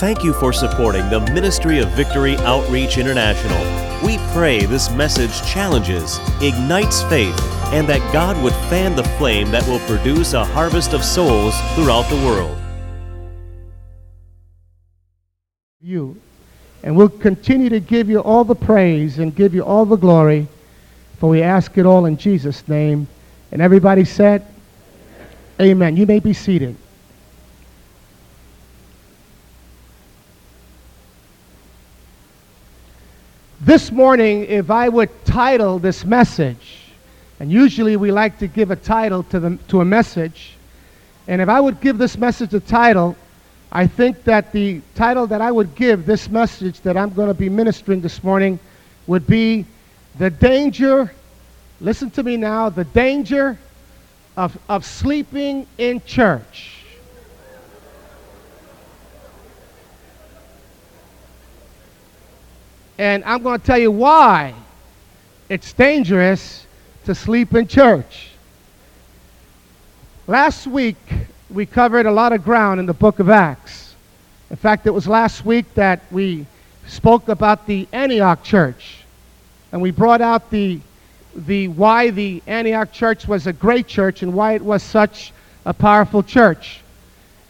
Thank you for supporting the Ministry of Victory Outreach International. We pray this message challenges, ignites faith, and that God would fan the flame that will produce a harvest of souls throughout the world. You. And we'll continue to give you all the praise and give you all the glory, for we ask it all in Jesus' name. And everybody said, Amen. You may be seated. This morning, if I would title this message, and usually we like to give a title to, the, to a message, and if I would give this message a title, I think that the title that I would give this message that I'm going to be ministering this morning would be The Danger, listen to me now, the danger of, of sleeping in church. And I'm going to tell you why it's dangerous to sleep in church. Last week, we covered a lot of ground in the book of Acts. In fact, it was last week that we spoke about the Antioch church. And we brought out the, the why the Antioch church was a great church and why it was such a powerful church.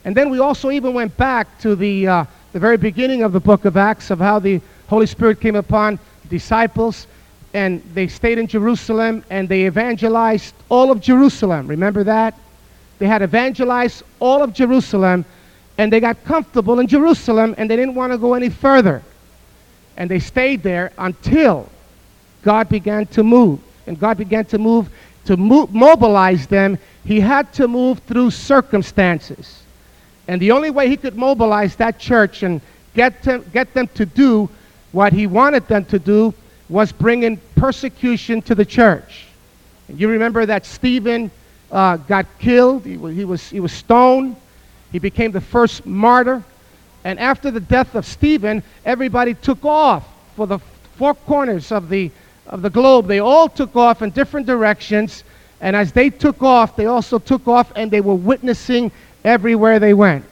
And then we also even went back to the, uh, the very beginning of the book of Acts of how the Holy Spirit came upon disciples and they stayed in Jerusalem and they evangelized all of Jerusalem. Remember that? They had evangelized all of Jerusalem and they got comfortable in Jerusalem and they didn't want to go any further. And they stayed there until God began to move. And God began to move to move, mobilize them. He had to move through circumstances. And the only way he could mobilize that church and get, get them to do what he wanted them to do was bring in persecution to the church. And you remember that Stephen uh, got killed, he he, was, he was stoned, he became the first martyr. And after the death of Stephen, everybody took off for the four corners of the, of the globe. They all took off in different directions. And as they took off, they also took off and they were witnessing everywhere they went.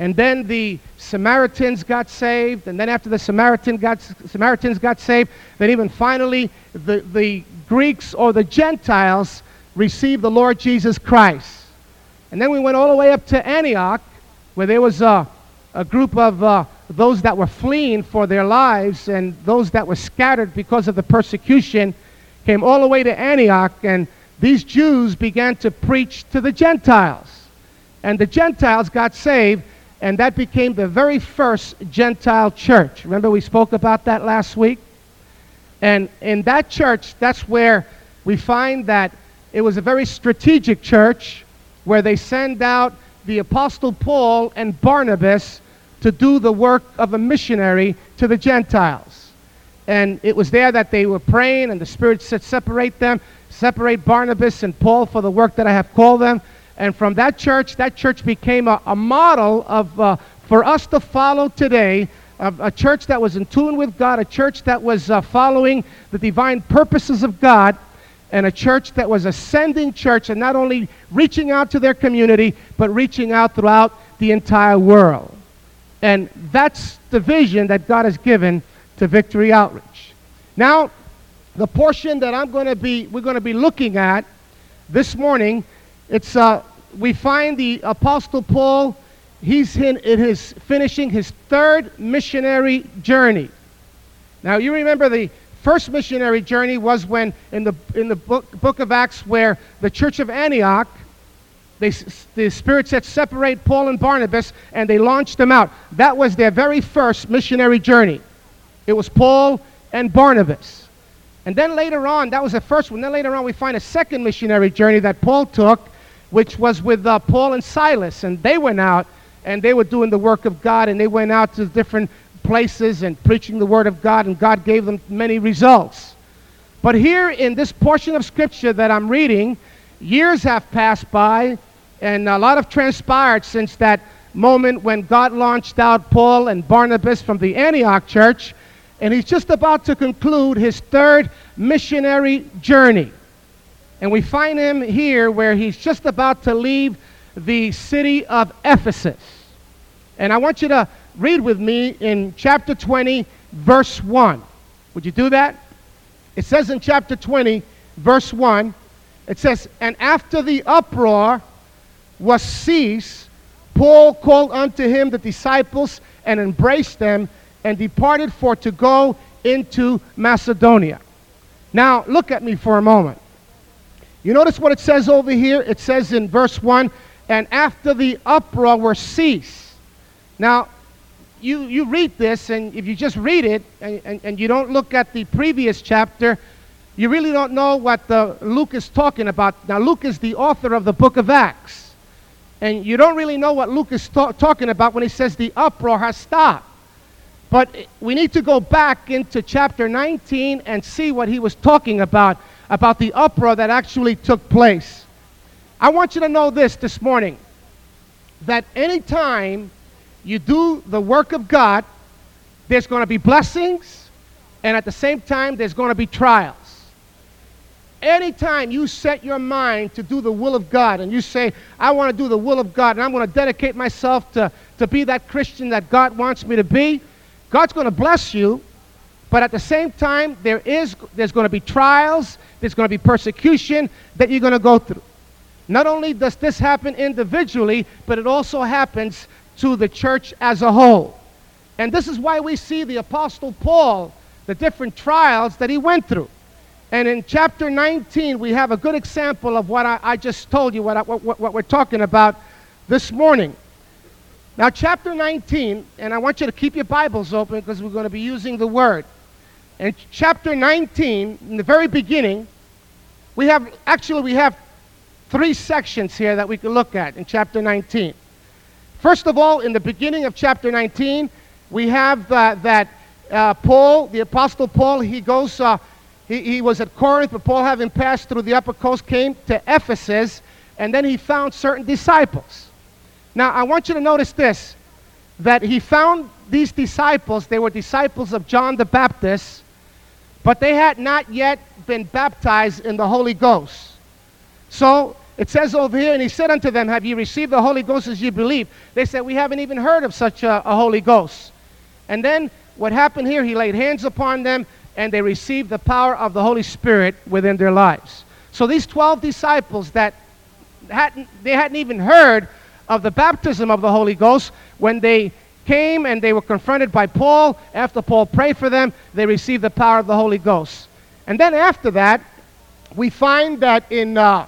And then the Samaritans got saved. And then after the Samaritan got, Samaritans got saved, then even finally the, the Greeks or the Gentiles received the Lord Jesus Christ. And then we went all the way up to Antioch, where there was a, a group of uh, those that were fleeing for their lives and those that were scattered because of the persecution came all the way to Antioch. And these Jews began to preach to the Gentiles. And the Gentiles got saved and that became the very first Gentile church. Remember, we spoke about that last week? And in that church, that's where we find that it was a very strategic church where they send out the Apostle Paul and Barnabas to do the work of a missionary to the Gentiles. And it was there that they were praying, and the Spirit said, Separate them, separate Barnabas and Paul for the work that I have called them. And from that church, that church became a, a model of, uh, for us to follow today, a, a, church that was in tune with God, a church that was uh, following the divine purposes of God, and a church that was ascending church and not only reaching out to their community, but reaching out throughout the entire world. And that's the vision that God has given to Victory Outreach. Now, the portion that I'm going to be, we're going to be looking at this morning, it's uh, we find the Apostle Paul, he's in, in his finishing his third missionary journey. Now, you remember the first missionary journey was when in the, in the book, book of Acts where the church of Antioch, they, the Spirit said, separate Paul and Barnabas, and they launched them out. That was their very first missionary journey. It was Paul and Barnabas. And then later on, that was the first one. Then later on, we find a second missionary journey that Paul took, which was with uh, Paul and Silas. And they went out and they were doing the work of God and they went out to different places and preaching the word of God, and God gave them many results. But here in this portion of scripture that I'm reading, years have passed by and a lot have transpired since that moment when God launched out Paul and Barnabas from the Antioch church, and he's just about to conclude his third missionary journey. And we find him here where he's just about to leave the city of Ephesus. And I want you to read with me in chapter 20, verse 1. Would you do that? It says in chapter 20, verse 1, it says, And after the uproar was ceased, Paul called unto him the disciples and embraced them and departed for to go into Macedonia. Now, look at me for a moment. You notice what it says over here? It says in verse 1 and after the uproar were ceased. Now, you, you read this, and if you just read it and, and, and you don't look at the previous chapter, you really don't know what the, Luke is talking about. Now, Luke is the author of the book of Acts. And you don't really know what Luke is ta- talking about when he says the uproar has stopped. But eh, we need to go back into chapter 19 and see what he was talking about, about the uproar that actually took place. I want you to know this this morning that anytime you do the work of God, there's going to be blessings, and at the same time, there's going to be trials. Anytime you set your mind to do the will of God and you say, I want to do the will of God and I'm going to dedicate myself to, to be that Christian that God wants me to be, God's going to bless you, but at the same time, there is, there's going to be trials, there's going to be persecution that you're going to go through. Not only does this happen individually, but it also happens to the church as a whole. And this is why we see the Apostle Paul, the different trials that he went through. And in chapter 19, we have a good example of what I, I just told you, what, I, what, what we're talking about this morning. Now, chapter 19, and I want you to keep your Bibles open because we're going to be using the word. In chapter 19, in the very beginning, we have actually we have three sections here that we can look at in chapter 19. First of all, in the beginning of chapter 19, we have uh, that uh, Paul, the Apostle Paul, he goes, uh, he, he was at Corinth, but Paul, having passed through the upper coast, came to Ephesus, and then he found certain disciples. Now, I want you to notice this that he found these disciples, they were disciples of John the Baptist, but they had not yet been baptized in the Holy Ghost. So it says over here, and he said unto them, Have ye received the Holy Ghost as ye believe? They said, We haven't even heard of such a, a Holy Ghost. And then what happened here, he laid hands upon them, and they received the power of the Holy Spirit within their lives. So these 12 disciples that hadn't, they hadn't even heard of the baptism of the Holy Ghost, when they came and they were confronted by Paul, after Paul prayed for them, they received the power of the Holy Ghost. And then after that, we find that in, uh,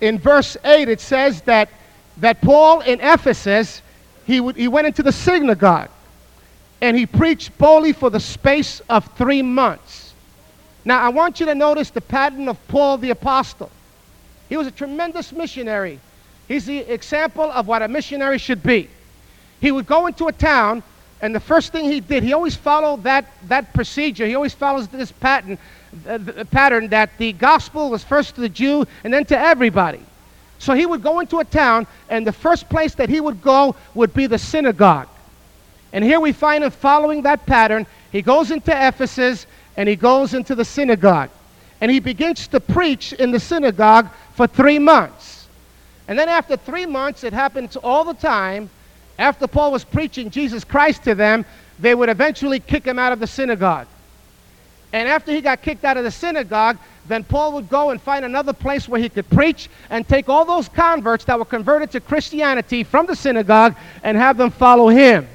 in verse 8 it says that, that Paul in Ephesus, he, w- he went into the synagogue and he preached boldly for the space of three months. Now, I want you to notice the pattern of Paul the Apostle. He was a tremendous missionary. He's the example of what a missionary should be. He would go into a town, and the first thing he did, he always followed that, that procedure. He always follows this pattern, uh, the pattern that the gospel was first to the Jew and then to everybody. So he would go into a town, and the first place that he would go would be the synagogue. And here we find him following that pattern. He goes into Ephesus and he goes into the synagogue. And he begins to preach in the synagogue for three months. And then after three months, it happens all the time. After Paul was preaching Jesus Christ to them, they would eventually kick him out of the synagogue. And after he got kicked out of the synagogue, then Paul would go and find another place where he could preach and take all those converts that were converted to Christianity from the synagogue and have them follow him.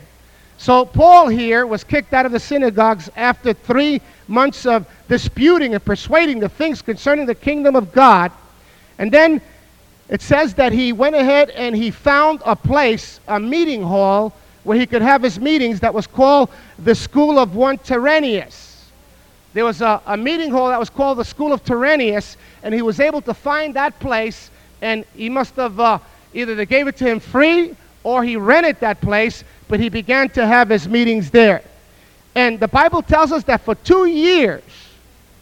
So Paul here was kicked out of the synagogues after three months of disputing and persuading the things concerning the kingdom of God. And then it says that he went ahead and he found a place, a meeting hall, where he could have his meetings that was called the School of One Tyrannus. There was a, a meeting hall that was called the School of Tyrannus, and he was able to find that place, and he must have uh, either they gave it to him free or he rented that place, but he began to have his meetings there. And the Bible tells us that for two years,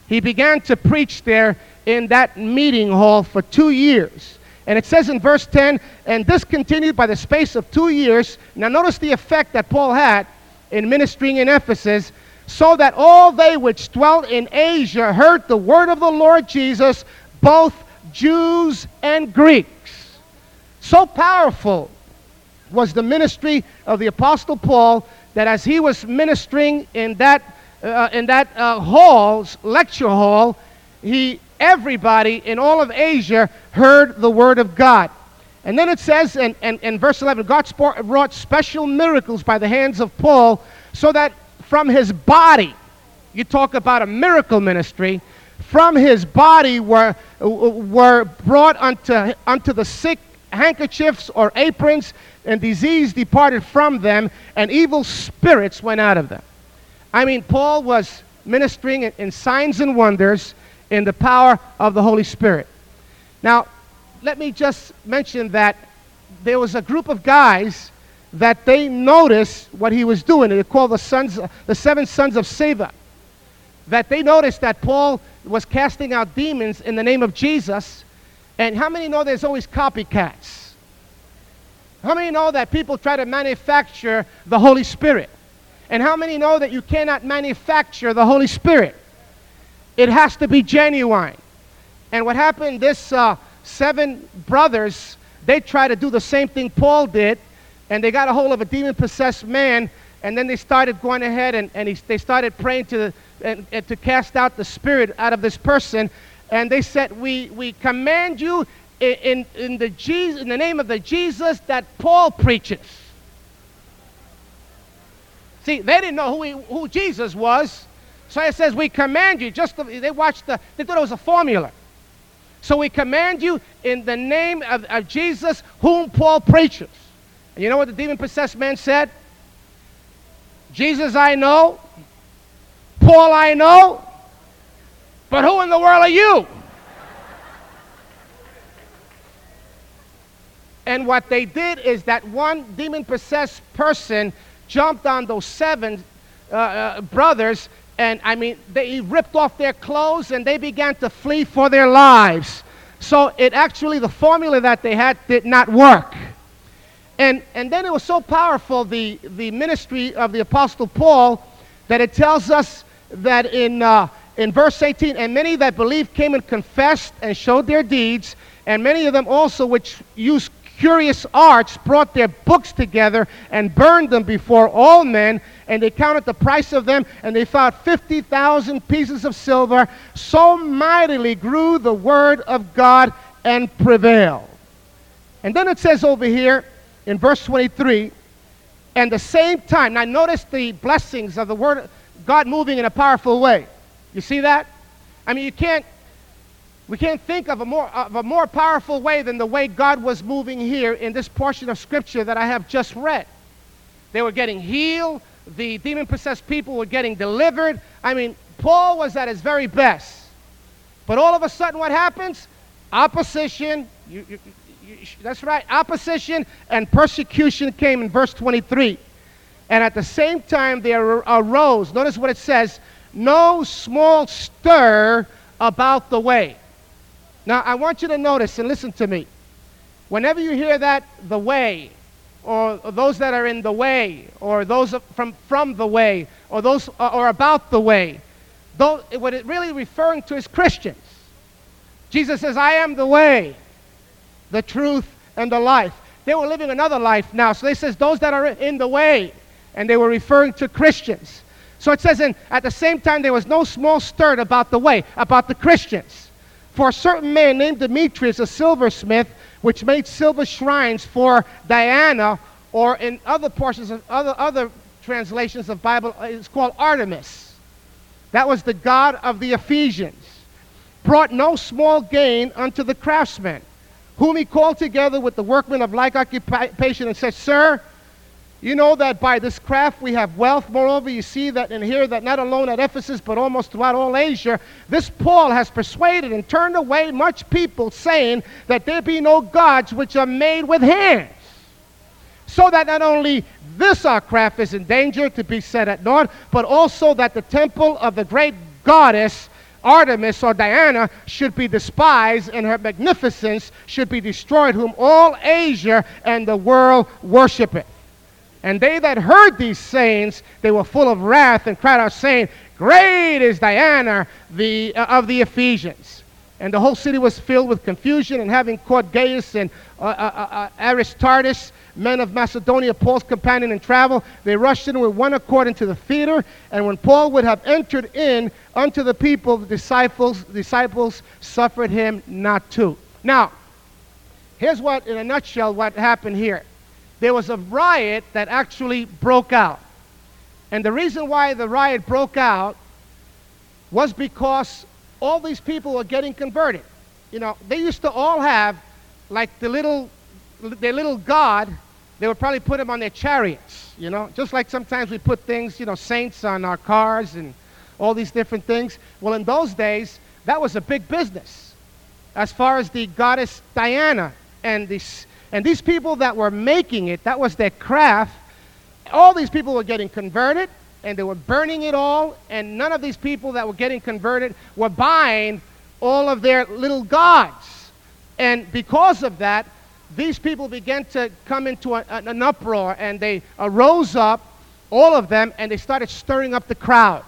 he began to preach there in that meeting hall for two years. And it says in verse 10, and this continued by the space of two years. Now, notice the effect that Paul had in ministering in Ephesus, so that all they which dwelt in Asia heard the word of the Lord Jesus, both Jews and Greeks. So powerful was the ministry of the Apostle Paul, that as he was ministering in that, uh, in that uh, hall, lecture hall, he, everybody in all of Asia heard the word of God. And then it says in, in, in verse 11 God wrought special miracles by the hands of Paul, so that from his body, you talk about a miracle ministry, from his body were, were brought unto, unto the sick handkerchiefs or aprons, and disease departed from them, and evil spirits went out of them. I mean, Paul was ministering in, in signs and wonders in the power of the Holy Spirit. Now, let me just mention that there was a group of guys that they noticed what he was doing. They're called the sons, the seven sons of Sceva. That they noticed that Paul was casting out demons in the name of Jesus. And how many know there's always copycats? How many know that people try to manufacture the Holy Spirit? And how many know that you cannot manufacture the Holy Spirit? It has to be genuine. And what happened, this uh, seven brothers, they tried to do the same thing Paul did, and they got a hold of a demon possessed man, and then they started going ahead and, and he, they started praying to, and, and to cast out the spirit out of this person. And they said, We, we command you in, in, the Jesus, in the name of the Jesus that Paul preaches. See, they didn't know who, he, who Jesus was. So it says, We command you. Just the, they watched the, they thought it was a formula. So we command you in the name of, of Jesus, whom Paul preaches. And you know what the demon possessed man said? Jesus I know, Paul I know, but who in the world are you? And what they did is that one demon possessed person jumped on those seven uh, uh, brothers and I mean, they ripped off their clothes and they began to flee for their lives. So it actually, the formula that they had did not work. And, and then it was so powerful, the, the ministry of the Apostle Paul, that it tells us that in, uh, in verse 18, and many that believed came and confessed and showed their deeds, and many of them also which used curious arts brought their books together and burned them before all men and they counted the price of them, and they found 50,000 pieces of silver. So mightily grew the word of God and prevailed. And then it says over here in verse 23, and the same time, now notice the blessings of the word God moving in a powerful way. You see that? I mean, you can't, we can't think of a more, of a more powerful way than the way God was moving here in this portion of scripture that I have just read. They were getting healed, the demon possessed people were getting delivered. I mean, Paul was at his very best. But all of a sudden, what happens? Opposition. You, you, you, that's right. Opposition and persecution came in verse 23. And at the same time, there arose, notice what it says, no small stir about the way. Now, I want you to notice and listen to me. Whenever you hear that, the way, or those that are in the way, or those from, from the way, or those uh, or about the way. Though, what it really referring to is Christians. Jesus says, I am the way, the truth, and the life. They were living another life now. So they says those that are in the way, and they were referring to Christians. So it says, in, at the same time, there was no small stir about the way, about the Christians. For a certain man named Demetrius, a silversmith, which made silver shrines for Diana, or in other portions of other, other translations of Bible, it's called Artemis. That was the god of the Ephesians. Brought no small gain unto the craftsmen, whom he called together with the workmen of like occupation and said, Sir, you know that by this craft we have wealth. Moreover, you see that and hear that not alone at Ephesus, but almost throughout all Asia, this Paul has persuaded and turned away much people, saying that there be no gods which are made with hands. So that not only this our craft is in danger to be set at naught, but also that the temple of the great goddess Artemis or Diana should be despised and her magnificence should be destroyed, whom all Asia and the world worshipeth. And they that heard these sayings, they were full of wrath and cried out, saying, Great is Diana the, uh, of the Ephesians. and the whole city was filled with confusion. And having caught Gaius and uh, uh, uh, uh, Aristarchus, men of Macedonia, Paul's companion in travel, they rushed in with one accord into the theater. And when Paul would have entered in unto the people, the disciples, disciples suffered him not to. Now, here's what, in a nutshell, what happened here. There was a riot that actually broke out. And the reason why the riot broke out was because all these people were getting converted. You know, they used to all have like the little, their little God. They would probably put them on their chariots. You know, just like sometimes we put things, you know, saints on our cars and all these different things. Well, in those days, that was a big business. As far as the goddess Diana and these and these people that were making it, that was their craft. All these people were getting converted and they were burning it all, and none of these people that were getting converted were buying all of their little gods. And because of that, these people began to come into a, an uproar, and they arose up, all of them, and they started stirring up the crowd.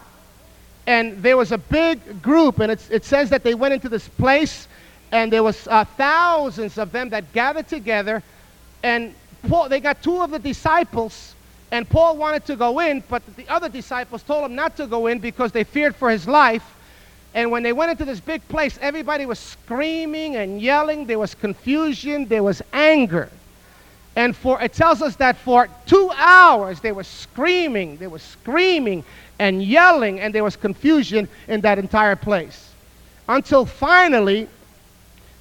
And there was a big group, and it says that they went into this place, and there was uh, thousands of them that gathered together, and Paul, they got two of the disciples and Paul wanted to go in, but the other disciples told him not to go in because they feared for his life. And when they went into this big place, everybody was screaming and yelling. There was confusion, there was anger. And for it tells us that for two hours they were screaming, they were screaming and yelling, and there was confusion in that entire place. Until finally,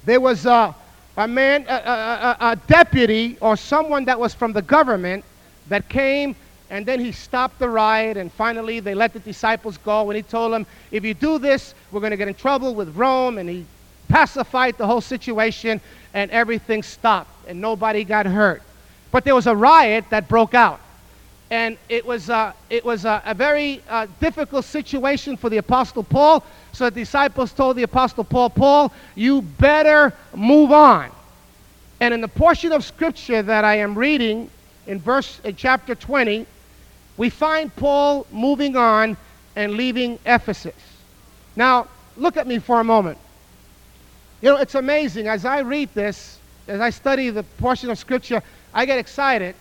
there was a, a man, a, a, a deputy, or someone that was from the government that came and then he stopped the riot and finally they let the disciples go and he told them if you do this we're going to get in trouble with rome and he pacified the whole situation and everything stopped and nobody got hurt. But there was a riot that broke out and it was, uh, it was uh, a very uh, difficult situation for the apostle paul so the disciples told the apostle paul paul you better move on and in the portion of scripture that i am reading in verse in chapter 20, we find Paul moving on and leaving Ephesus. Now, look at me for a moment. You know, it's amazing. As I read this, as I study the portion of Scripture, I get excited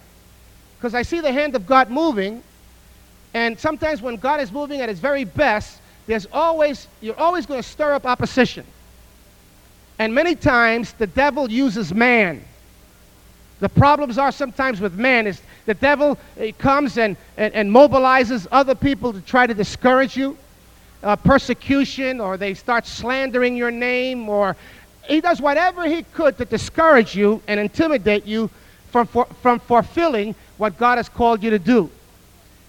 because I see the hand of God moving. And sometimes when God is moving at his very best, there's always, you're always going to stir up opposition. And many times the devil uses man the problems are sometimes with man is the devil comes and, and, and, mobilizes other people to try to discourage you, uh, persecution, or they start slandering your name, or he does whatever he could to discourage you and intimidate you from, for, from fulfilling what God has called you to do.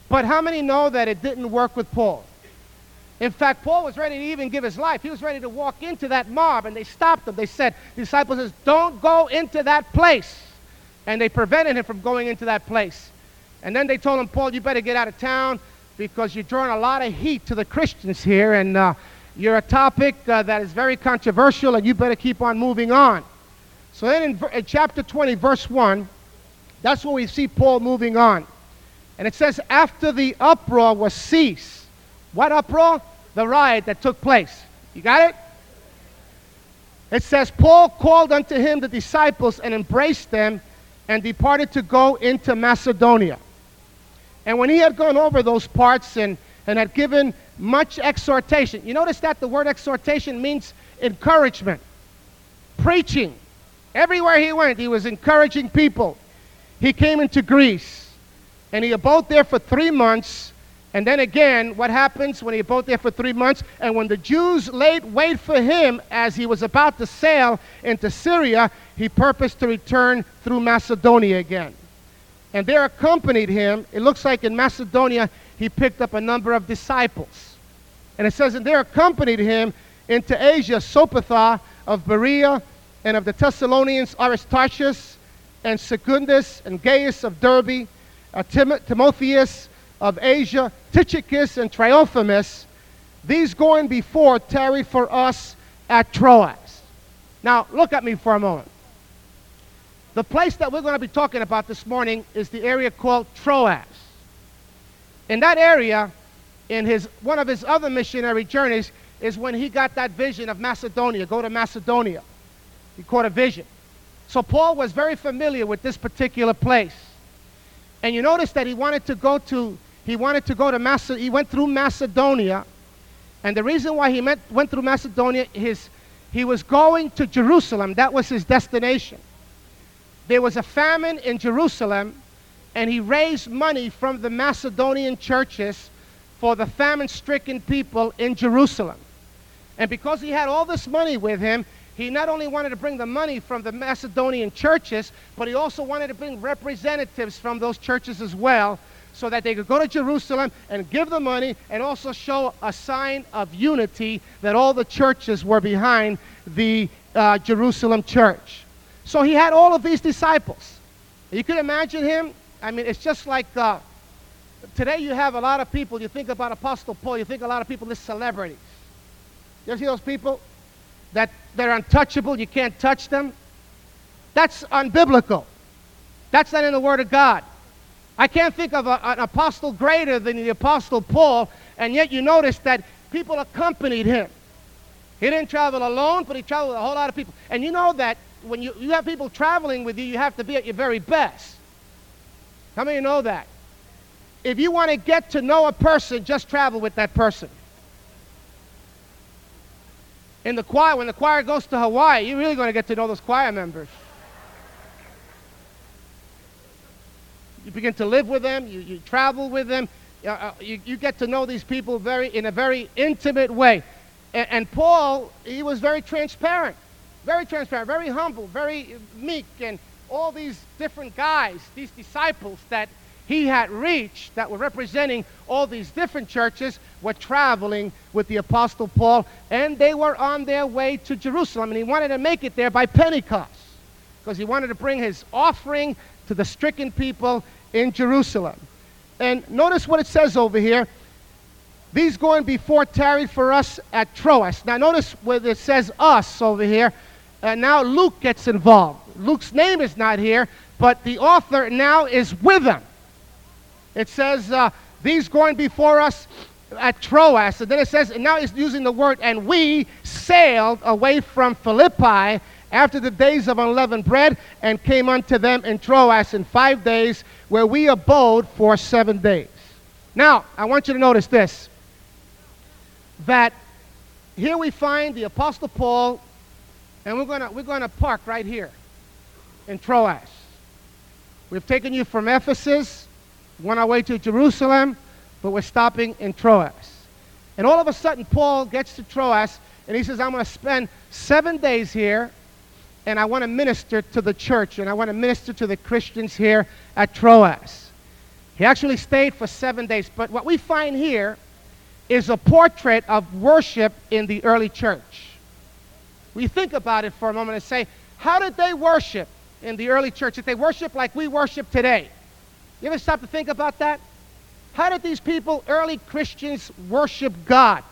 But how many know that it didn't work with Paul? In fact, Paul was ready to even give his life. He was ready to walk into that mob, and they stopped him. They said, the disciples says, don't go into that place and they prevented him from going into that place. And then they told him, Paul, you better get out of town because you're drawing a lot of heat to the Christians here, and uh, you're a topic uh, that is very controversial, and you better keep on moving on. So then in, in chapter 20, verse 1, that's where we see Paul moving on. And it says, after the uproar was ceased. What uproar? The riot that took place. You got it? It says, Paul called unto him the disciples and embraced them and departed to go into Macedonia. And when he had gone over those parts and, and had given much exhortation, you notice that the word exhortation means encouragement, preaching. Everywhere he went, he was encouraging people. He came into Greece and he abode there for three months and then again, what happens when he abode there for three months? And when the Jews laid wait for him as he was about to sail into Syria, he purposed to return through Macedonia again. And there accompanied him, it looks like in Macedonia, he picked up a number of disciples. And it says, and there accompanied him into Asia Sopater of Berea, and of the Thessalonians Aristarchus, and Secundus, and Gaius of Derbe, uh, Tim- Timotheus of Asia, Tychicus and Trophimus, these going before tarry for us at Troas. Now, look at me for a moment. The place that we're going to be talking about this morning is the area called Troas. In that area, in his, one of his other missionary journeys, is when he got that vision of Macedonia, go to Macedonia. He caught a vision. So Paul was very familiar with this particular place. And you notice that he wanted to go to he wanted to go to Macedonia. He went through Macedonia. And the reason why he met, went through Macedonia is he was going to Jerusalem. That was his destination. There was a famine in Jerusalem, and he raised money from the Macedonian churches for the famine stricken people in Jerusalem. And because he had all this money with him, he not only wanted to bring the money from the Macedonian churches, but he also wanted to bring representatives from those churches as well so that they could go to Jerusalem and give the money and also show a sign of unity that all the churches were behind the uh, Jerusalem church. So he had all of these disciples. You can imagine him. I mean, it's just like uh, today you have a lot of people. You think about Apostle Paul, you think a lot of people as celebrities. You ever see those people that they're untouchable, you can't touch them? That's unbiblical. That's not in the Word of God. I can't think of a, an apostle greater than the apostle Paul, and yet you notice that people accompanied him. He didn't travel alone, but he traveled with a whole lot of people. And you know that when you, you have people traveling with you, you have to be at your very best. How many of you know that? If you want to get to know a person, just travel with that person. In the choir, when the choir goes to Hawaii, you're really going to get to know those choir members. you begin to live with them, you, you travel with them, uh, uh, you, you get to know these people very in a very intimate way. And, and Paul, he was very transparent, very transparent, very humble, very meek, and all these different guys, these disciples that he had reached that were representing all these different churches were traveling with the apostle paul and they were on their way to jerusalem and he wanted to make it there by pentecost because he wanted to bring his offering to the stricken people in Jerusalem. And notice what it says over here. These going before tarried for us at Troas. Now notice where it says us over here. And now Luke gets involved. Luke's name is not here, but the author now is with them. It says, uh, these going before us at Troas. And then it says, and now it's using the word, and we sailed away from Philippi after the days of unleavened bread and came unto them in Troas in five days, where we abode for seven days. Now, I want you to notice this that here we find the Apostle Paul, and we're going we're gonna park right here in Troas. We've taken you from Ephesus, went our way to Jerusalem, but we're stopping in Troas. And all of a sudden, Paul gets to Troas, and he says, I'm going to spend seven days here and I want to minister to the church and I want to minister to the Christians here at Troas. He actually stayed for seven days. But what we find here is a portrait of worship in the early church. We think about it for a moment and say, how did they worship in the early church? Did they worship like we worship today? You ever stop to think about that? How did these people, early Christians, worship God?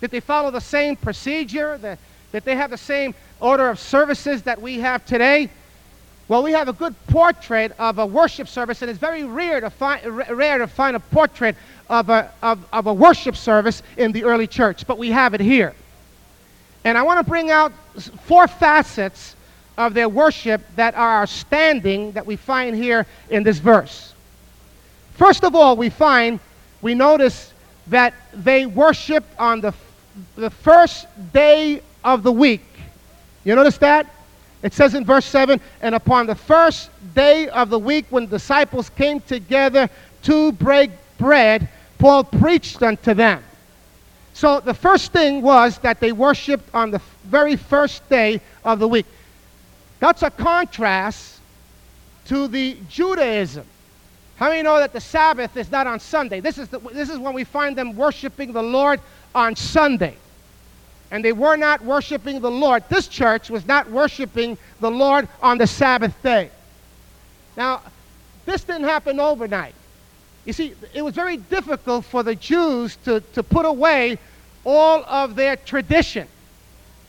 Did they follow the same procedure? The, did they have the same order of services that we have today? Well, we have a good portrait of a worship service, and it's very rare to find, rare to find a portrait of a, of, of a worship service in the early church, but we have it here. And I want to bring out four facets of their worship that are outstanding that we find here in this verse. First of all, we find, we notice that they worship on the, the first day of the week. You notice that? It says in verse 7 And upon the first day of the week, when the disciples came together to break bread, Paul preached unto them. So the first thing was that they worshiped on the very first day of the week. That's a contrast to the Judaism. How many know that the Sabbath is not on Sunday? This is, the, this is when we find them worshiping the Lord on Sunday and they were not worshiping the Lord. This church was not worshiping the Lord on the Sabbath day. Now, this didn't happen overnight. You see, it was very difficult for the Jews to, to put away all of their tradition.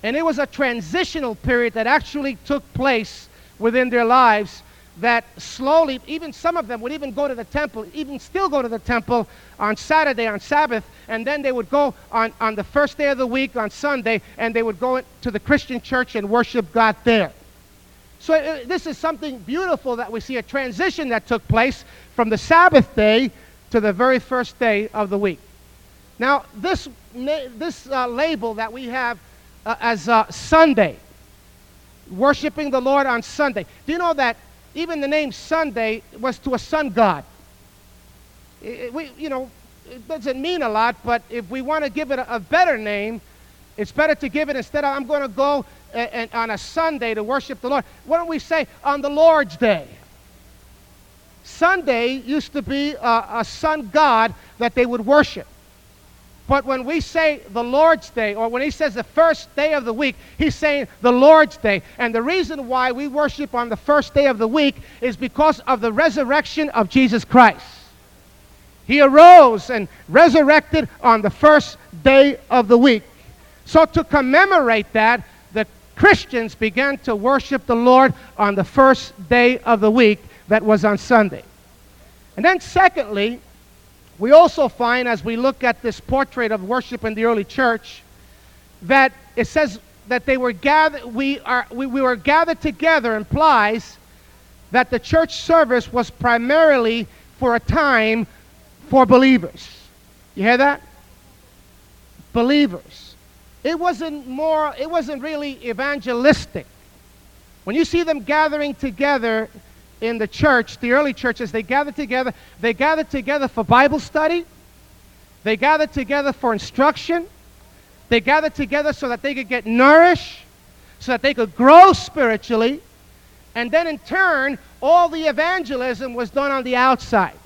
And it was a transitional period that actually took place within their lives that slowly, even some of them would even go to the temple, even still go to the temple on Saturday, on Sabbath, and then they would go on, on the first day of the week, on Sunday, and they would go to the Christian church and worship God there. So uh, this is something beautiful that we see a transition that took place from the Sabbath day to the very first day of the week. Now, this, this uh, label that we have uh, as uh, Sunday, worshiping the Lord on Sunday. Do you know that even the name Sunday was to a sun god? It, we, you know, it doesn't mean a lot, but if we want to give it a, a, better name, it's better to give it instead of I'm going to go on a Sunday to worship the Lord. Why don't we say on the Lord's Day? Sunday used to be a, a sun god that they would worship. But when we say the Lord's Day, or when he says the first day of the week, he's saying the Lord's Day. And the reason why we worship on the first day of the week is because of the resurrection of Jesus Christ. He arose and resurrected on the first day of the week. So, to commemorate that, the Christians began to worship the Lord on the first day of the week, that was on Sunday. And then, secondly, we also find as we look at this portrait of worship in the early church that it says that they were gathered we are we, we were gathered together implies that the church service was primarily for a time for believers. You hear that? Believers. It wasn't more it wasn't really evangelistic. When you see them gathering together in the church, the early churches, they gathered together. They gathered together for Bible study. They gathered together for instruction. They gathered together so that they could get nourished, so that they could grow spiritually. And then in turn, all the evangelism was done on the outside.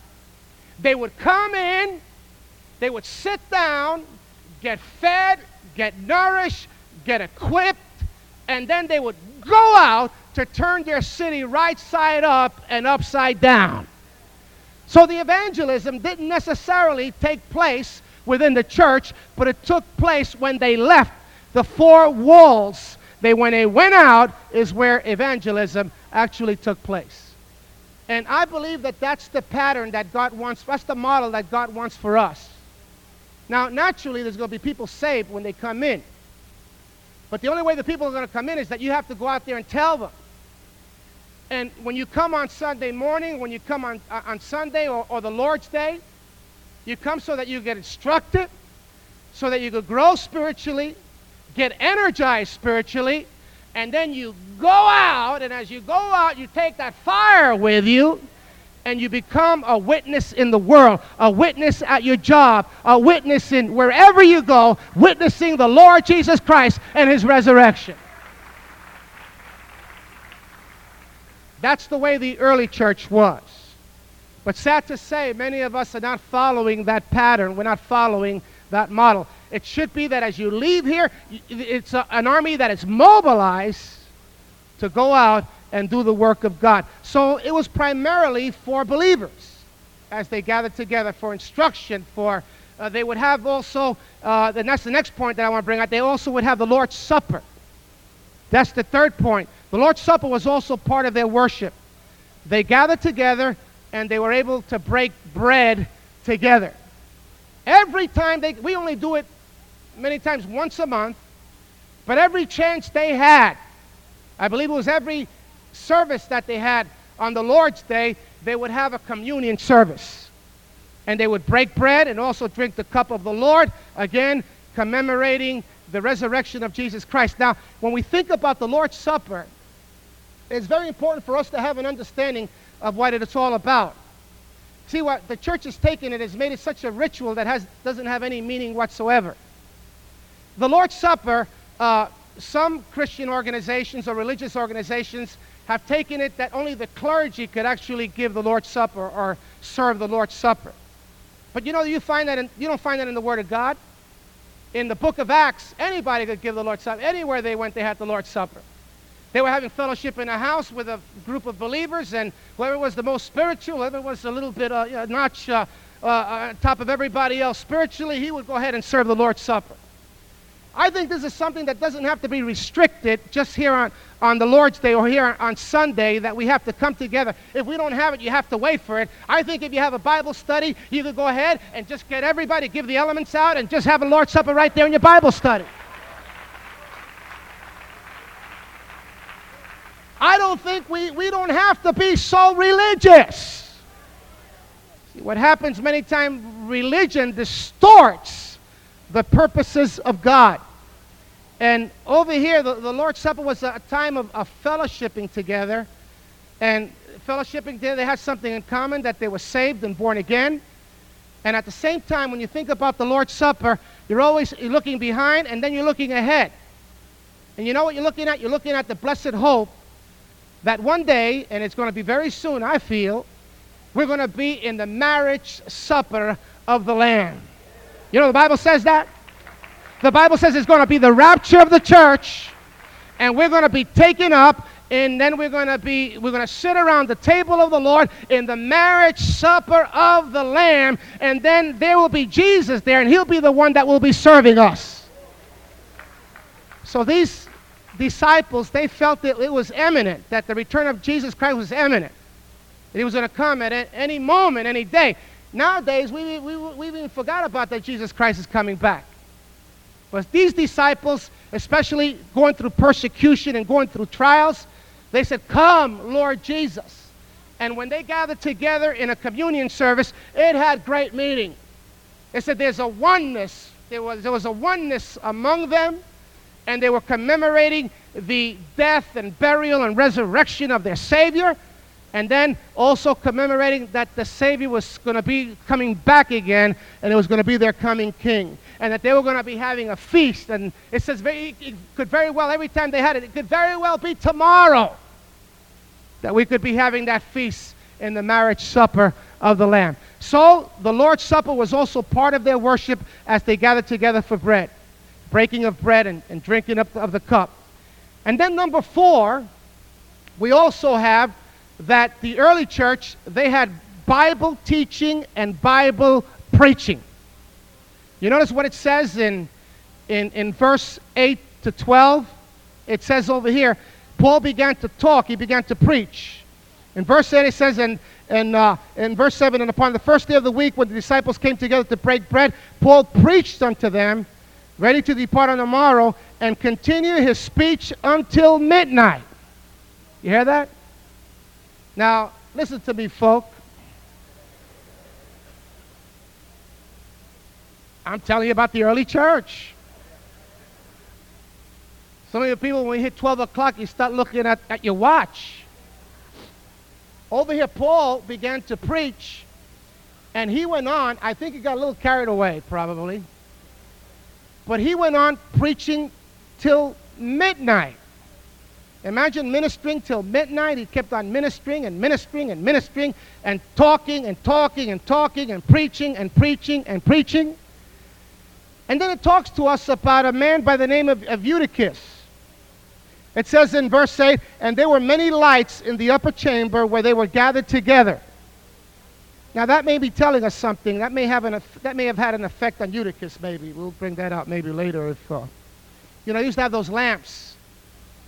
They would come in, they would sit down, get fed, get nourished, get equipped, and then they would go out to turn their city right side up and upside down. So the evangelism didn't necessarily take place within the church, but it took place when they left the four walls. They when they went out is where evangelism actually took place. And I believe that that's the pattern that God wants, that's the model that God wants for us. Now, naturally, there's going to be people saved when they come in. But the only way the people are going to come in is that you have to go out there and tell them. And when you come on Sunday morning, when you come on, uh, on Sunday or, or the Lord's Day, you come so that you get instructed, so that you could grow spiritually, get energized spiritually, and then you go out, and as you go out, you take that fire with you, and you become a witness in the world, a witness at your job, a witness in wherever you go, witnessing the Lord Jesus Christ and his resurrection. That's the way the early church was. But sad to say, many of us are not following that pattern. We're not following that model. It should be that as you leave here, it's a, an army that is mobilized to go out and do the work of God. So it was primarily for believers as they gathered together for instruction, for uh, they would have also, uh, and that's the next point that I want to bring out, they also would have the Lord's Supper. That's the third point. The Lord's Supper was also part of their worship. They gathered together and they were able to break bread together. Every time they, we only do it many times once a month, but every chance they had, I believe it was every service that they had on the Lord's Day, they would have a communion service. And they would break bread and also drink the cup of the Lord, again, commemorating the resurrection of Jesus Christ. Now, when we think about the Lord's Supper, it's very important for us to have an understanding of what it's all about. See, what the church has taken it has made it such a ritual that has, doesn't have any meaning whatsoever. The Lord's Supper, uh, some Christian organizations or religious organizations have taken it that only the clergy could actually give the Lord's Supper or serve the Lord's Supper. But you know, you, find that in, you don't find that in the Word of God. In the book of Acts, anybody could give the Lord's Supper. Anywhere they went, they had the Lord's Supper. They were having fellowship in a house with a group of believers, and whoever was the most spiritual, whoever was a little bit uh, notch uh, uh, on top of everybody else spiritually, he would go ahead and serve the Lord's Supper. I think this is something that doesn't have to be restricted just here on, on the Lord's Day or here on Sunday that we have to come together. If we don't have it, you have to wait for it. I think if you have a Bible study, you could go ahead and just get everybody, give the elements out, and just have a Lord's Supper right there in your Bible study. I don't think we, we don't have to be so religious. See, what happens many times, religion distorts the purposes of God. And over here, the, the Lord's Supper was a, time of, of fellowshipping together. And fellowshipping together, they had something in common that they were saved and born again. And at the same time, when you think about the Lord's Supper, you're always looking behind and then you're looking ahead. And you know what you're looking at? You're looking at the blessed hope that one day, and it's going to be very soon, I feel, we're going to be in the marriage supper of the Lamb. You know, the Bible says that. The Bible says it's going to be the rapture of the church, and we're going to be taken up, and then we're going to be we're going to sit around the table of the Lord in the marriage supper of the Lamb, and then there will be Jesus there, and He'll be the one that will be serving us. So these disciples they felt that it was imminent, that the return of Jesus Christ was imminent, that He was going to come at any moment, any day. Nowadays, we, we, we even forgot about that Jesus Christ is coming back. But these disciples, especially going through persecution and going through trials, they said, Come, Lord Jesus. And when they gathered together in a communion service, it had great meaning. They said there's a oneness. There was, there was a oneness among them, and they were commemorating the death and burial and resurrection of their Savior and then also commemorating that the Savior was going to be coming back again, and it was going to be their coming King, and that they were going to be having a feast. And it says very, it could very well every time they had it, it could very well be tomorrow that we could be having that feast in the marriage supper of the Lamb. So the Lord's Supper was also part of their worship as they gathered together for bread, breaking of bread and, and drinking up of the cup. And then number four, we also have that the early church, they had Bible teaching and Bible preaching. You notice what it says in, in, in verse 8 to 12? It says over here, Paul began to talk, he began to preach. In verse 8, it says, and, and uh, in verse 7, and upon the first day of the week, when the disciples came together to break bread, Paul preached unto them, ready to depart on the morrow, and continue his speech until midnight. You hear that? Now, listen to me, folk. I'm telling you about the early church. Some of you people, when you hit 12 o'clock, you start looking at, at your watch. Over here, Paul began to preach, and he went on. I think he got a little carried away, probably. But he went on preaching till midnight. Imagine ministering till midnight. He kept on ministering and ministering and ministering and talking and talking and talking and preaching and preaching and preaching. And then it talks to us about a man by the name of, of Eutychus. It says in verse 8, and there were many lights in the upper chamber where they were gathered together. Now that may be telling us something. That may have, an, that may have had an effect on Eutychus, maybe. We'll bring that out maybe later if, uh, you know, he used to have those lamps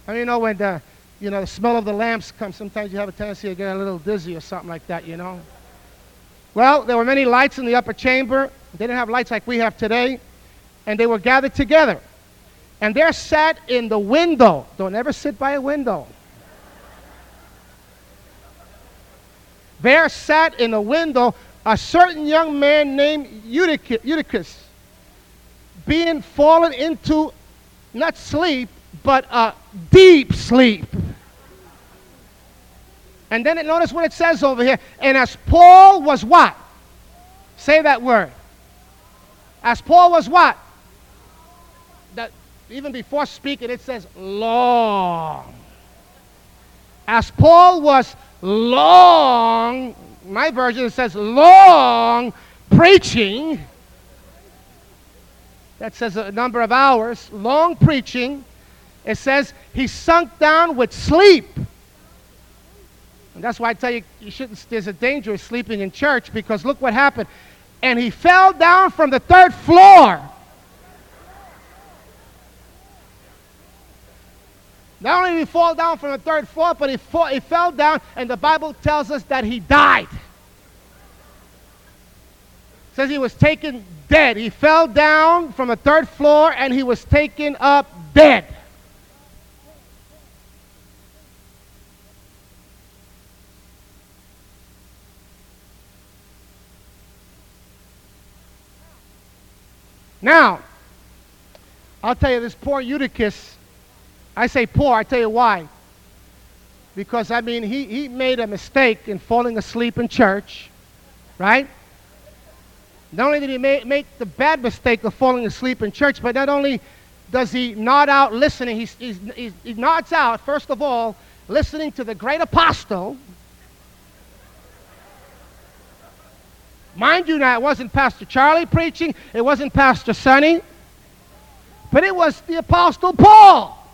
I mean, you know, when the, you know, the smell of the lamps comes, sometimes you have a tendency to get a little dizzy or something like that, you know. Well, there were many lights in the upper chamber. They didn't have lights like we have today. And they were gathered together. And there sat in the window. Don't ever sit by a window. There sat in the window a certain young man named Eutychus, being fallen into not sleep, but a deep sleep. And then notice what it says over here. And as Paul was what? Say that word. As Paul was what? That even before speaking, it says long. As Paul was long, my version says long preaching. That says a number of hours, long preaching it says he sunk down with sleep. And that's why I tell you, you shouldn't, there's a danger of sleeping in church because look what happened. And he fell down from the third floor. Not only did he fall down from the third floor, but he, fall, he fell down, and the Bible tells us that he died. It says he was taken dead. He fell down from the third floor, and he was taken up dead. Now, I'll tell you, this poor Eutychus, I say poor, I tell you why. Because, I mean, he, he made a mistake in falling asleep in church, right? Not only did he make, make the bad mistake of falling asleep in church, but not only does he nod out listening, he's, he's, he's, he nods out, first of all, listening to the great apostle. Mind you now, it wasn't Pastor Charlie preaching, it wasn't Pastor Sonny, but it was the apostle Paul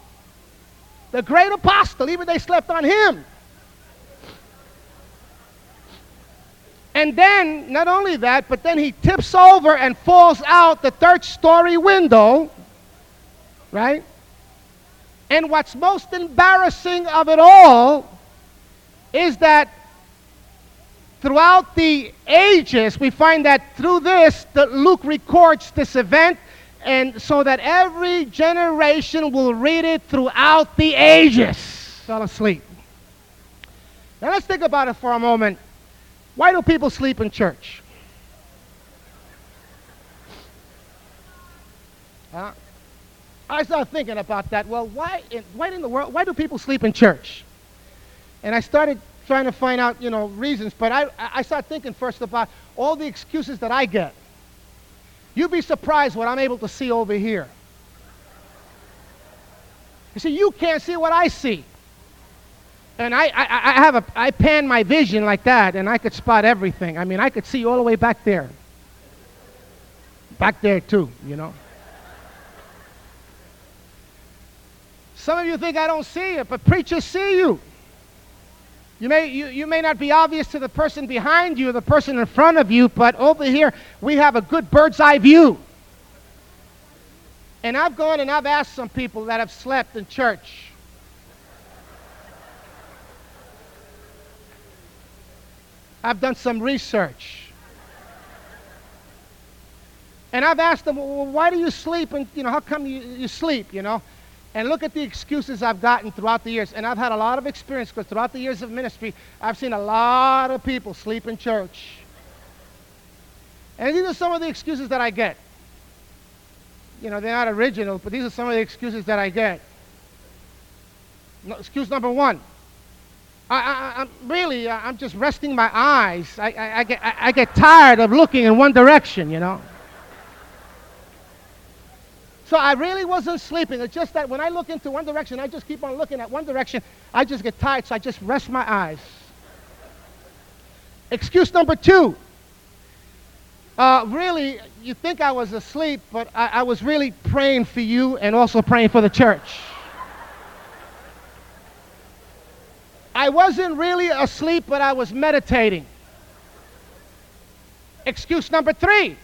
the great apostle, even they slept on him. And then, not only that, but then he tips over and falls out the third story window, right? And what's most embarrassing of it all is that throughout the ages, we find that through this, that Luke records this event and so that every generation will read it throughout the ages. Fell asleep. Now let's think about it for a moment. Why do people sleep in church? Uh, I started thinking about that. Well, why in, why in the world? Why do people sleep in church? And I started trying to find out, you know, reasons. But I, I started thinking first about all the excuses that I get. You'd be surprised what I'm able to see over here. You see, you can't see what I see. And I, I, I have a, I pan my vision like that, and I could spot everything. I mean, I could see all the way back there. Back there, too, you know. Some of you think I don't see it, but preachers see you. You may, you, you may not be obvious to the person behind you or the person in front of you, but over here we have a good bird's eye view. And I've gone and I've asked some people that have slept in church. I've done some research. And I've asked them, well, why do you sleep? And, you know, how come you, you sleep, you know? And look at the excuses I've gotten throughout the years. And I've had a lot of experience because throughout the years of ministry, I've seen a lot of people sleep in church. And these are some of the excuses that I get. You know, they're not original, but these are some of the excuses that I get. No, excuse number one. I, am really, I'm just resting my eyes. I, I, I get, I, I get tired of looking in one direction, you know. So I really wasn't sleeping. It's just that when I look into one direction, I just keep on looking at one direction. I just get tired, so I just rest my eyes. Excuse number two. Uh, really, you think I was asleep, but I, I was really praying for you and also praying for the church. I wasn't really asleep, but I was meditating. Excuse number three.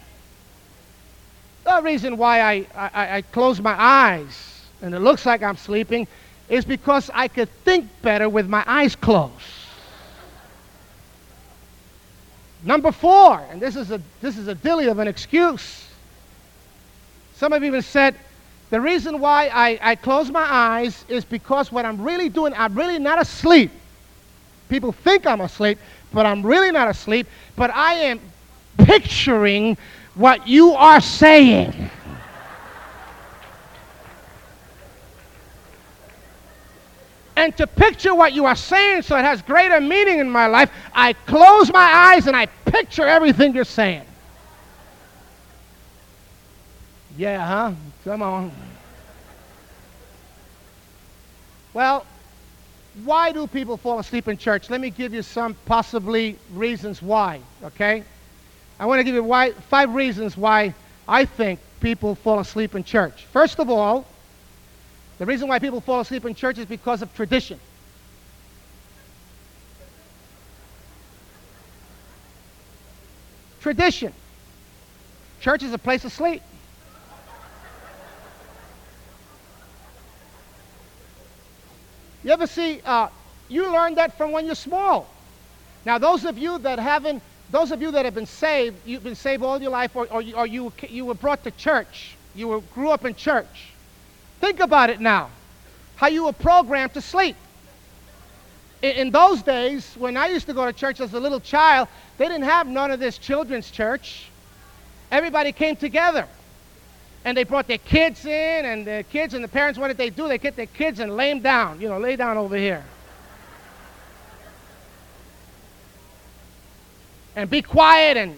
The reason why I, I, I close my eyes and it looks like I'm sleeping is because I could think better with my eyes closed. Number four, and this is a this is a dilly of an excuse. Some have even said the reason why I, I close my eyes is because what I'm really doing, I'm really not asleep. People think I'm asleep, but I'm really not asleep. But I am picturing what you are saying. And to picture what you are saying so it has greater meaning in my life, I close my eyes and I picture everything you're saying. Yeah, huh? Come on. Well, why do people fall asleep in church? Let me give you some possibly reasons why, okay? I want to give you why, five reasons why I think people fall asleep in church. First of all, the reason why people fall asleep in church is because of tradition. Tradition. Church is a place of sleep. You ever see, uh, you learn that from when you're small. Now, those of you that haven't, those of you that have been saved, you've been saved all your life, or, or, you, or you, you were brought to church, you were, grew up in church. Think about it now, how you were programmed to sleep. In, in those days, when I used to go to church as a little child, they didn't have none of this children's church. Everybody came together and they brought their kids in, and the kids and the parents, what did they do? They get their kids and lay them down. You know, lay down over here. And be quiet and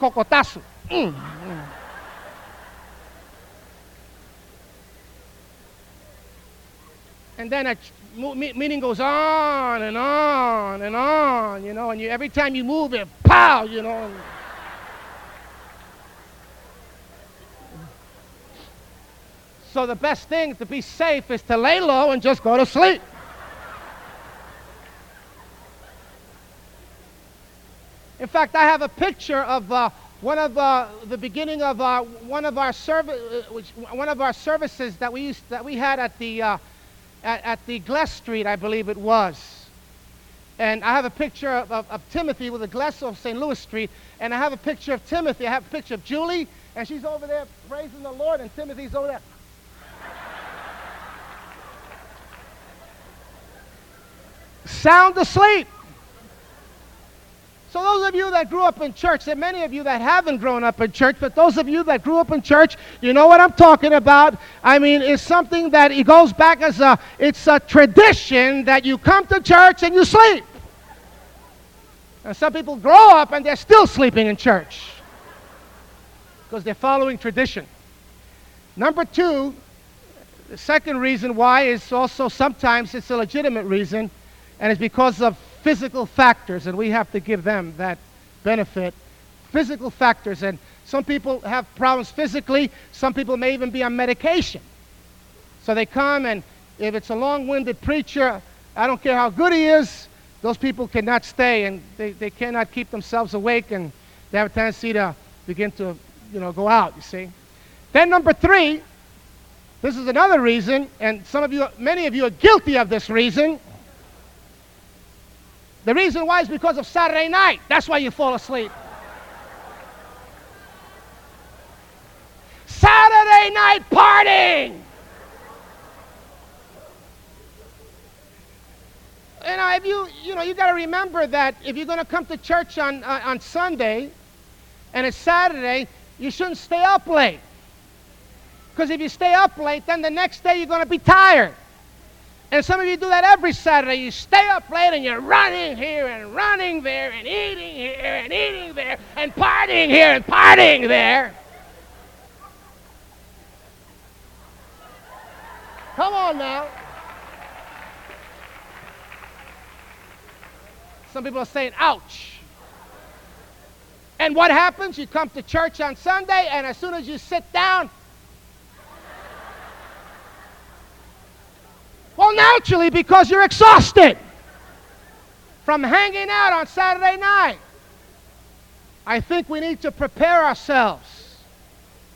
cocotazo. Mm. mm. And then a meeting goes on and on and on, you know, and you, every time you move it, pow, you know. So the best thing to be safe is to lay low and just go to sleep. In fact, I have a picture of uh, one of uh, the beginning of uh, one of our uh, one of our services that we used that we had at the uh, at, at, the Gless Street, I believe it was. And I have a picture of, of, of Timothy with the Gless of St. Louis Street, and I have a picture of Timothy. I have a picture of Julie, and she's over there praising the Lord, and Timothy's over there. sound asleep. So those of you that grew up in church, there are many of you that haven't grown up in church, but those of you that grew up in church, you know what I'm talking about. I mean, it's something that it goes back as a it's a tradition that you come to church and you sleep. And some people grow up and they're still sleeping in church because they're following tradition. Number two, the second reason why is also sometimes it's a legitimate reason and it's because of physical factors, and we have to give them that benefit. Physical factors, and some people have problems physically, some people may even be on medication. So they come, and if it's a long winded preacher, I don't care how good he is, those people cannot stay and they, they cannot keep themselves awake, and they have a tendency to begin to you know, go out, you see. Then, number three, this is another reason, and some of you, many of you are guilty of this reason. The reason why is because of Saturday night. That's why you fall asleep. Saturday night partying. You know, if you, you know, you got to remember that if you're going to come to church on, uh, on Sunday and it's Saturday, you shouldn't stay up late. Because if you stay up late, then the next day you're going to be tired. And some of you do that every Saturday. You stay up late and you're running here and running there and eating here and eating there and partying here and partying there. Come on now. Some people are saying, ouch. And what happens? You come to church on Sunday, and as soon as you sit down, Well, naturally, because you're exhausted from hanging out on Saturday night. I think we need to prepare ourselves.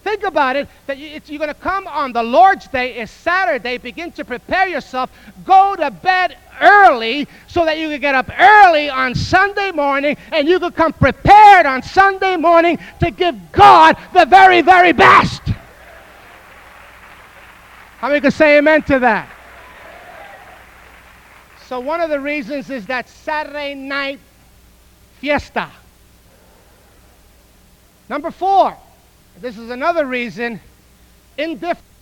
Think about it that you're going to come on the Lord's Day, is Saturday. Begin to prepare yourself. Go to bed early so that you can get up early on Sunday morning and you can come prepared on Sunday morning to give God the very, very best. How many can say amen to that? So one of the reasons is that Saturday night fiesta. Number four, this is another reason, indifference.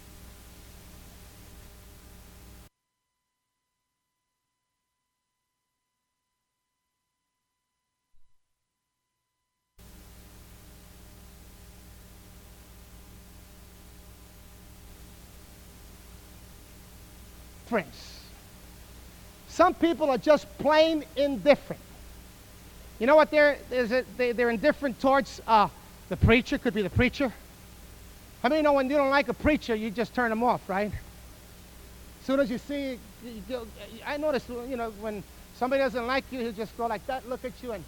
Some people are just plain indifferent. You know what? They're, a, they're indifferent towards uh, the preacher, could be the preacher. How many know when you don't like a preacher, you just turn them off, right? As soon as you see, you I notice, you know, when somebody doesn't like you, he'll just go like that, look at you, and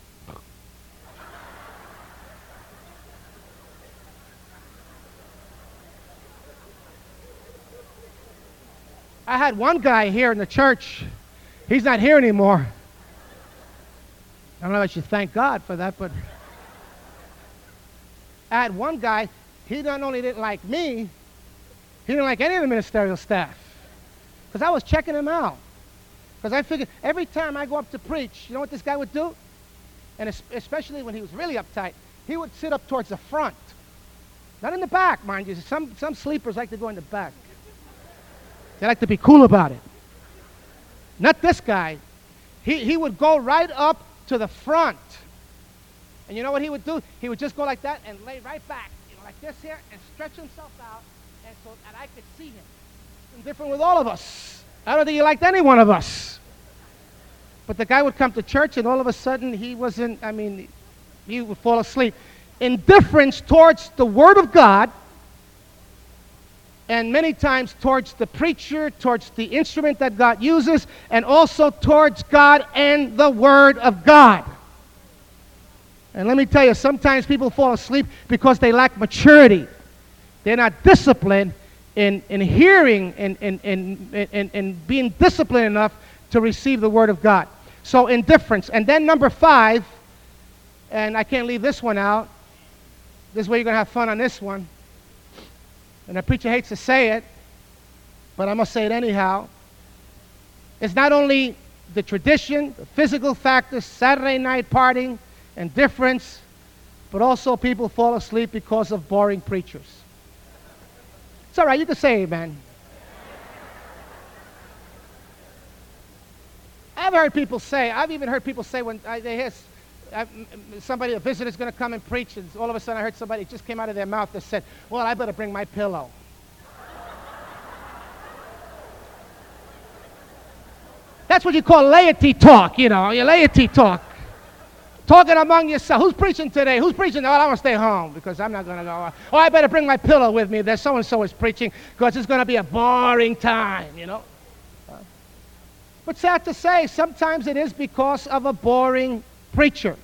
I had one guy here in the church. He's not here anymore. I don't know if I should thank God for that, but I had one guy, he not only didn't like me, he didn't like any of the ministerial staff. Because I was checking him out. Because I figured every time I go up to preach, you know what this guy would do? And especially when he was really uptight, he would sit up towards the front. Not in the back, mind you. Some, some sleepers like to go in the back. They like to be cool about it. Not this guy. He, he would go right up to the front. And you know what he would do? He would just go like that and lay right back, you know, like this here, and stretch himself out, and so that I could see him. And different with all of us. I don't think he liked any one of us. But the guy would come to church, and all of a sudden he wasn't, I mean, he would fall asleep. Indifference towards the Word of God, and many times towards the preacher, towards the instrument that God uses, and also towards God and the Word of God. And let me tell you, sometimes people fall asleep because they lack maturity. They're not disciplined in, in hearing and in, in, in, in being disciplined enough to receive the Word of God. So, indifference. And then, number five, and I can't leave this one out. This way you're going to have fun on this one. And the preacher hates to say it, but I'm going to say it anyhow. It's not only the tradition, the physical factors, Saturday night partying, indifference, but also people fall asleep because of boring preachers. It's all right, you can say amen. I've heard people say, I've even heard people say when I, they hear Somebody, a visitor's going to come and preach, and all of a sudden I heard somebody, it just came out of their mouth that said, Well, I better bring my pillow. That's what you call laity talk, you know, your laity talk. Talking among yourself. Who's preaching today? Who's preaching? Oh, I want to stay home because I'm not going to go. Oh, I better bring my pillow with me. There's so and so is preaching because it's going to be a boring time, you know. But sad to say, sometimes it is because of a boring preacher.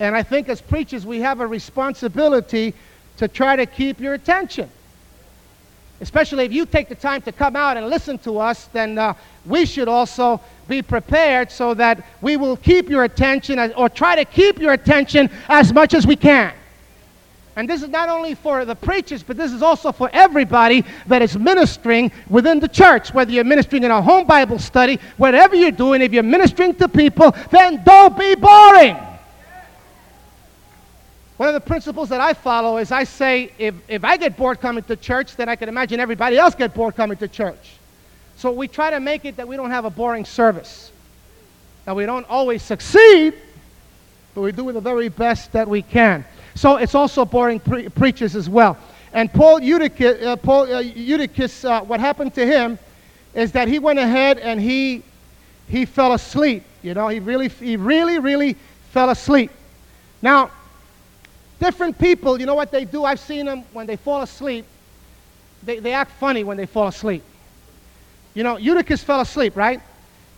And I think as preachers, we have a responsibility to try to keep your attention. Especially if you take the time to come out and listen to us, then uh, we should also be prepared so that we will keep your attention or try to keep your attention as much as we can. And this is not only for the preachers, but this is also for everybody that is ministering within the church. Whether you're ministering in a home Bible study, whatever you're doing, if you're ministering to people, then don't be boring. One of the principles that I follow is I say, if, if I get bored coming to church, then I can imagine everybody else get bored coming to church. So we try to make it that we don't have a boring service. Now, we don't always succeed, but we do the very best that we can. So it's also boring pre- preachers as well. And Paul Eutychus, uh, Paul, uh, Eutychus uh, what happened to him is that he went ahead and he, he fell asleep. You know, he really, he really, really fell asleep. Now, different people, you know what they do? I've seen them when they fall asleep, they, they act funny when they fall asleep. You know, Eutychus fell asleep, right?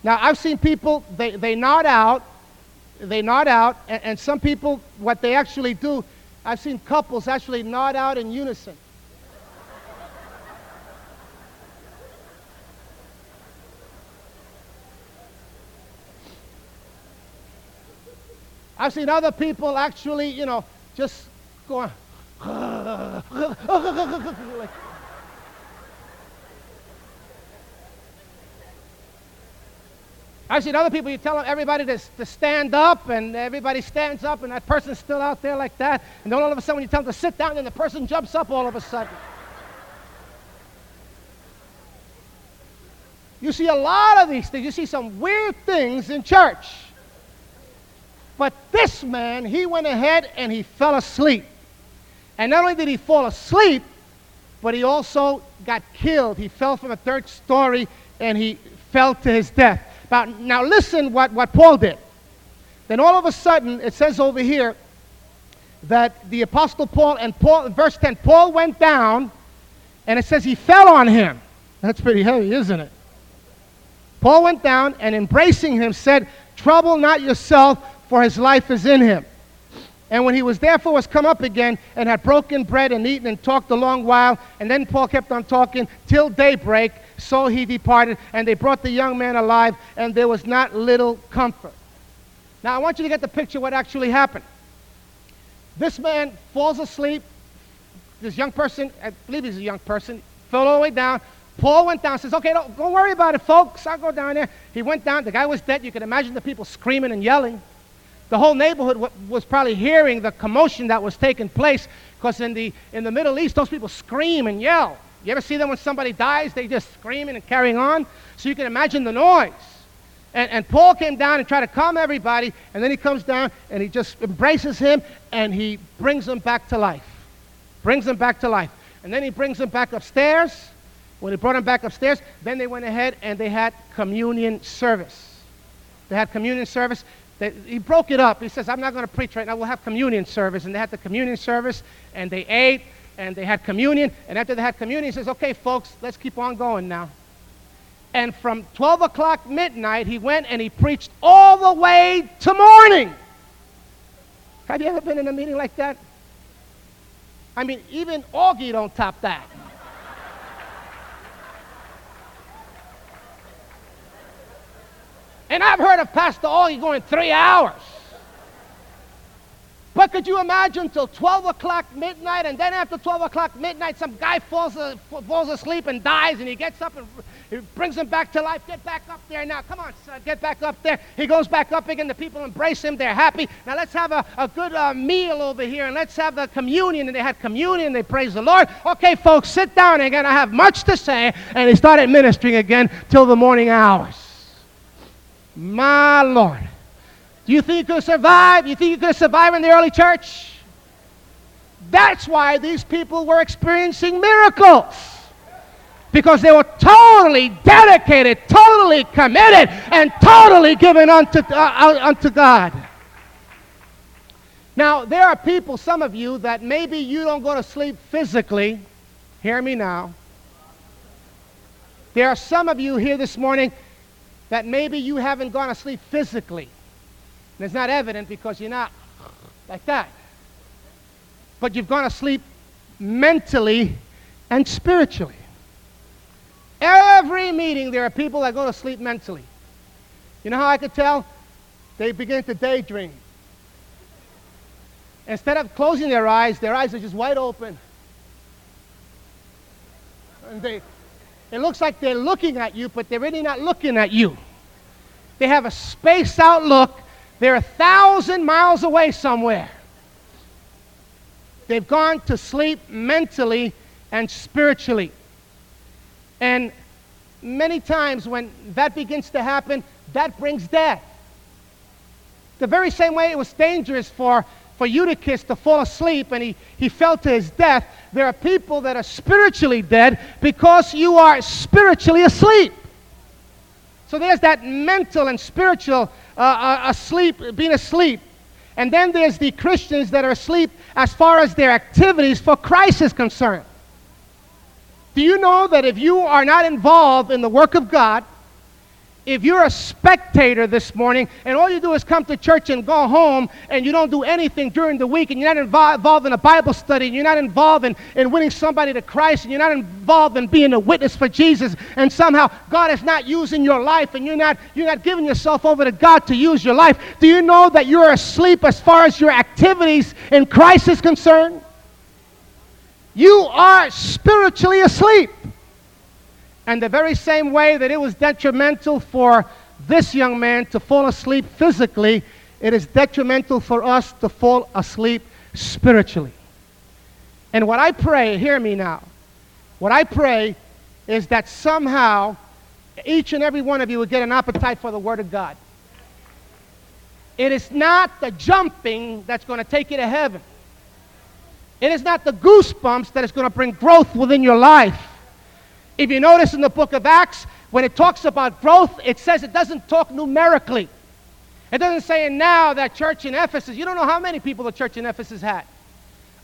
Now, I've seen people, they, they nod out, they nod out, and, and some people, what they actually do, I've seen couples actually nod out in unison. I've seen other people actually, you know, just going like, I've seen other people, you tell everybody to, to stand up, and everybody stands up, and that person's still out there like that. And then all of a sudden, you tell them to sit down, and the person jumps up all of a sudden. You see a lot of these things. You see some weird things in church. But this man, he went ahead and he fell asleep. And not only did he fall asleep, but he also got killed. He fell from a third story and he fell to his death. Now, now listen what, what Paul did. Then all of a sudden, it says over here that the Apostle Paul, and Paul, verse 10, Paul went down, and it says he fell on him. That's pretty heavy, isn't it? Paul went down and embracing him said, Trouble not yourself, for his life is in him. And when he was therefore was come up again and had broken bread and eaten and talked a long while, and then Paul kept on talking till daybreak, so he departed. And they brought the young man alive, and there was not little comfort. Now, I want you to get the picture what actually happened. This man falls asleep. This young person, I believe he's a young person, fell all the way down. Paul went down, says, Okay, don't, don't worry about it, folks. I'll go down there. He went down. The guy was dead. You can imagine the people screaming and yelling. The whole neighborhood was probably hearing the commotion that was taking place because in the, in the Middle East, those people scream and yell. You ever see them when somebody dies? They just screaming and carrying on. So you can imagine the noise. And, and Paul came down and tried to calm everybody, and then he comes down and he just embraces him and he brings him back to life. Brings him back to life. And then he brings him back upstairs. When he brought him back upstairs, then they went ahead and they had communion service. They had communion service. They, he broke it up. He says, I'm not going to preach right now. We'll have communion service. And they had the communion service, and they ate, and they had communion. And after they had communion, he says, Okay, folks, let's keep on going now. And from 12 o'clock midnight, he went and he preached all the way to morning. Have you ever been in a meeting like that? I mean, even Augie don't top that. And I've heard of Pastor Augie going three hours. But could you imagine till 12 o'clock midnight, and then after 12 o'clock midnight, some guy falls, uh, falls asleep and dies, and he gets up and he brings him back to life. Get back up there now. Come on, son. Get back up there. He goes back up again. The people embrace him. They're happy. Now let's have a, a good uh, meal over here, and let's have the communion. And they had communion. They praise the Lord. Okay, folks, sit down again. I have much to say. And he started ministering again till the morning hours. My Lord. Do you think you could survive? You think you could survive in the early church? That's why these people were experiencing miracles. Because they were totally dedicated, totally committed, and totally given unto, uh, unto God. Now, there are people, some of you, that maybe you don't go to sleep physically. Hear me now. There are some of you here this morning that maybe you haven't gone to sleep physically. And it's not evident because you're not like that. But you've gone to sleep mentally and spiritually. Every meeting, there are people that go to sleep mentally. You know how I could tell? They begin to daydream. Instead of closing their eyes, their eyes are just wide open. And they, it looks like they're looking at you, but they're really not looking at you. They have a spaced out look they're a thousand miles away somewhere. They've gone to sleep mentally and spiritually. And many times when that begins to happen, that brings death. The very same way it was dangerous for, for Eutychus to fall asleep and he, he fell to his death, there are people that are spiritually dead because you are spiritually asleep. So there's that mental and spiritual uh, uh, asleep, being asleep. And then there's the Christians that are asleep as far as their activities for Christ is concerned. Do you know that if you are not involved in the work of God, if you're a spectator this morning and all you do is come to church and go home and you don't do anything during the week and you're not involved in a Bible study and you're not involved in, in winning somebody to Christ and you're not involved in being a witness for Jesus and somehow God is not using your life and you're not, you're not giving yourself over to God to use your life, do you know that you're asleep as far as your activities in Christ is concerned? You are spiritually asleep. And the very same way that it was detrimental for this young man to fall asleep physically, it is detrimental for us to fall asleep spiritually. And what I pray, hear me now, what I pray is that somehow each and every one of you would get an appetite for the Word of God. It is not the jumping that's going to take you to heaven. It is not the goosebumps that is going to bring growth within your life. If you notice in the book of Acts, when it talks about growth, it says it doesn't talk numerically. It doesn't say, now that church in Ephesus, you don't know how many people the church in Ephesus had.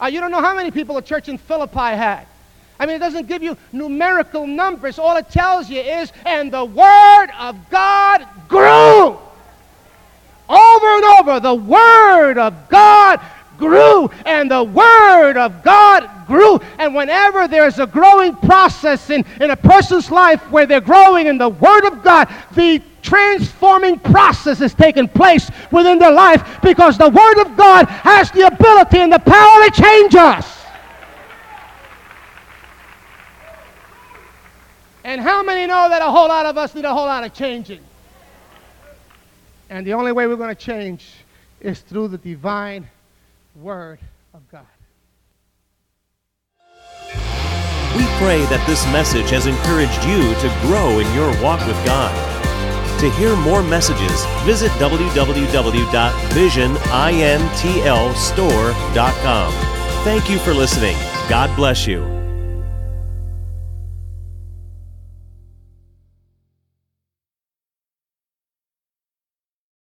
Uh, you don't know how many people the church in Philippi had. I mean, it doesn't give you numerical numbers. All it tells you is, and the Word of God grew. Over and over, the Word of God grew, and the Word of God grew. And whenever there's a growing process in, in a person's life where they're growing in the Word of God, the transforming process is taking place within their life because the Word of God has the ability and the power to change us. And how many know that a whole lot of us need a whole lot of changing? And the only way we're going to change is through the divine Word of God. We pray that this message has encouraged you to grow in your walk with God. To hear more messages, visit www.visionintlstore.com. Thank you for listening. God bless you.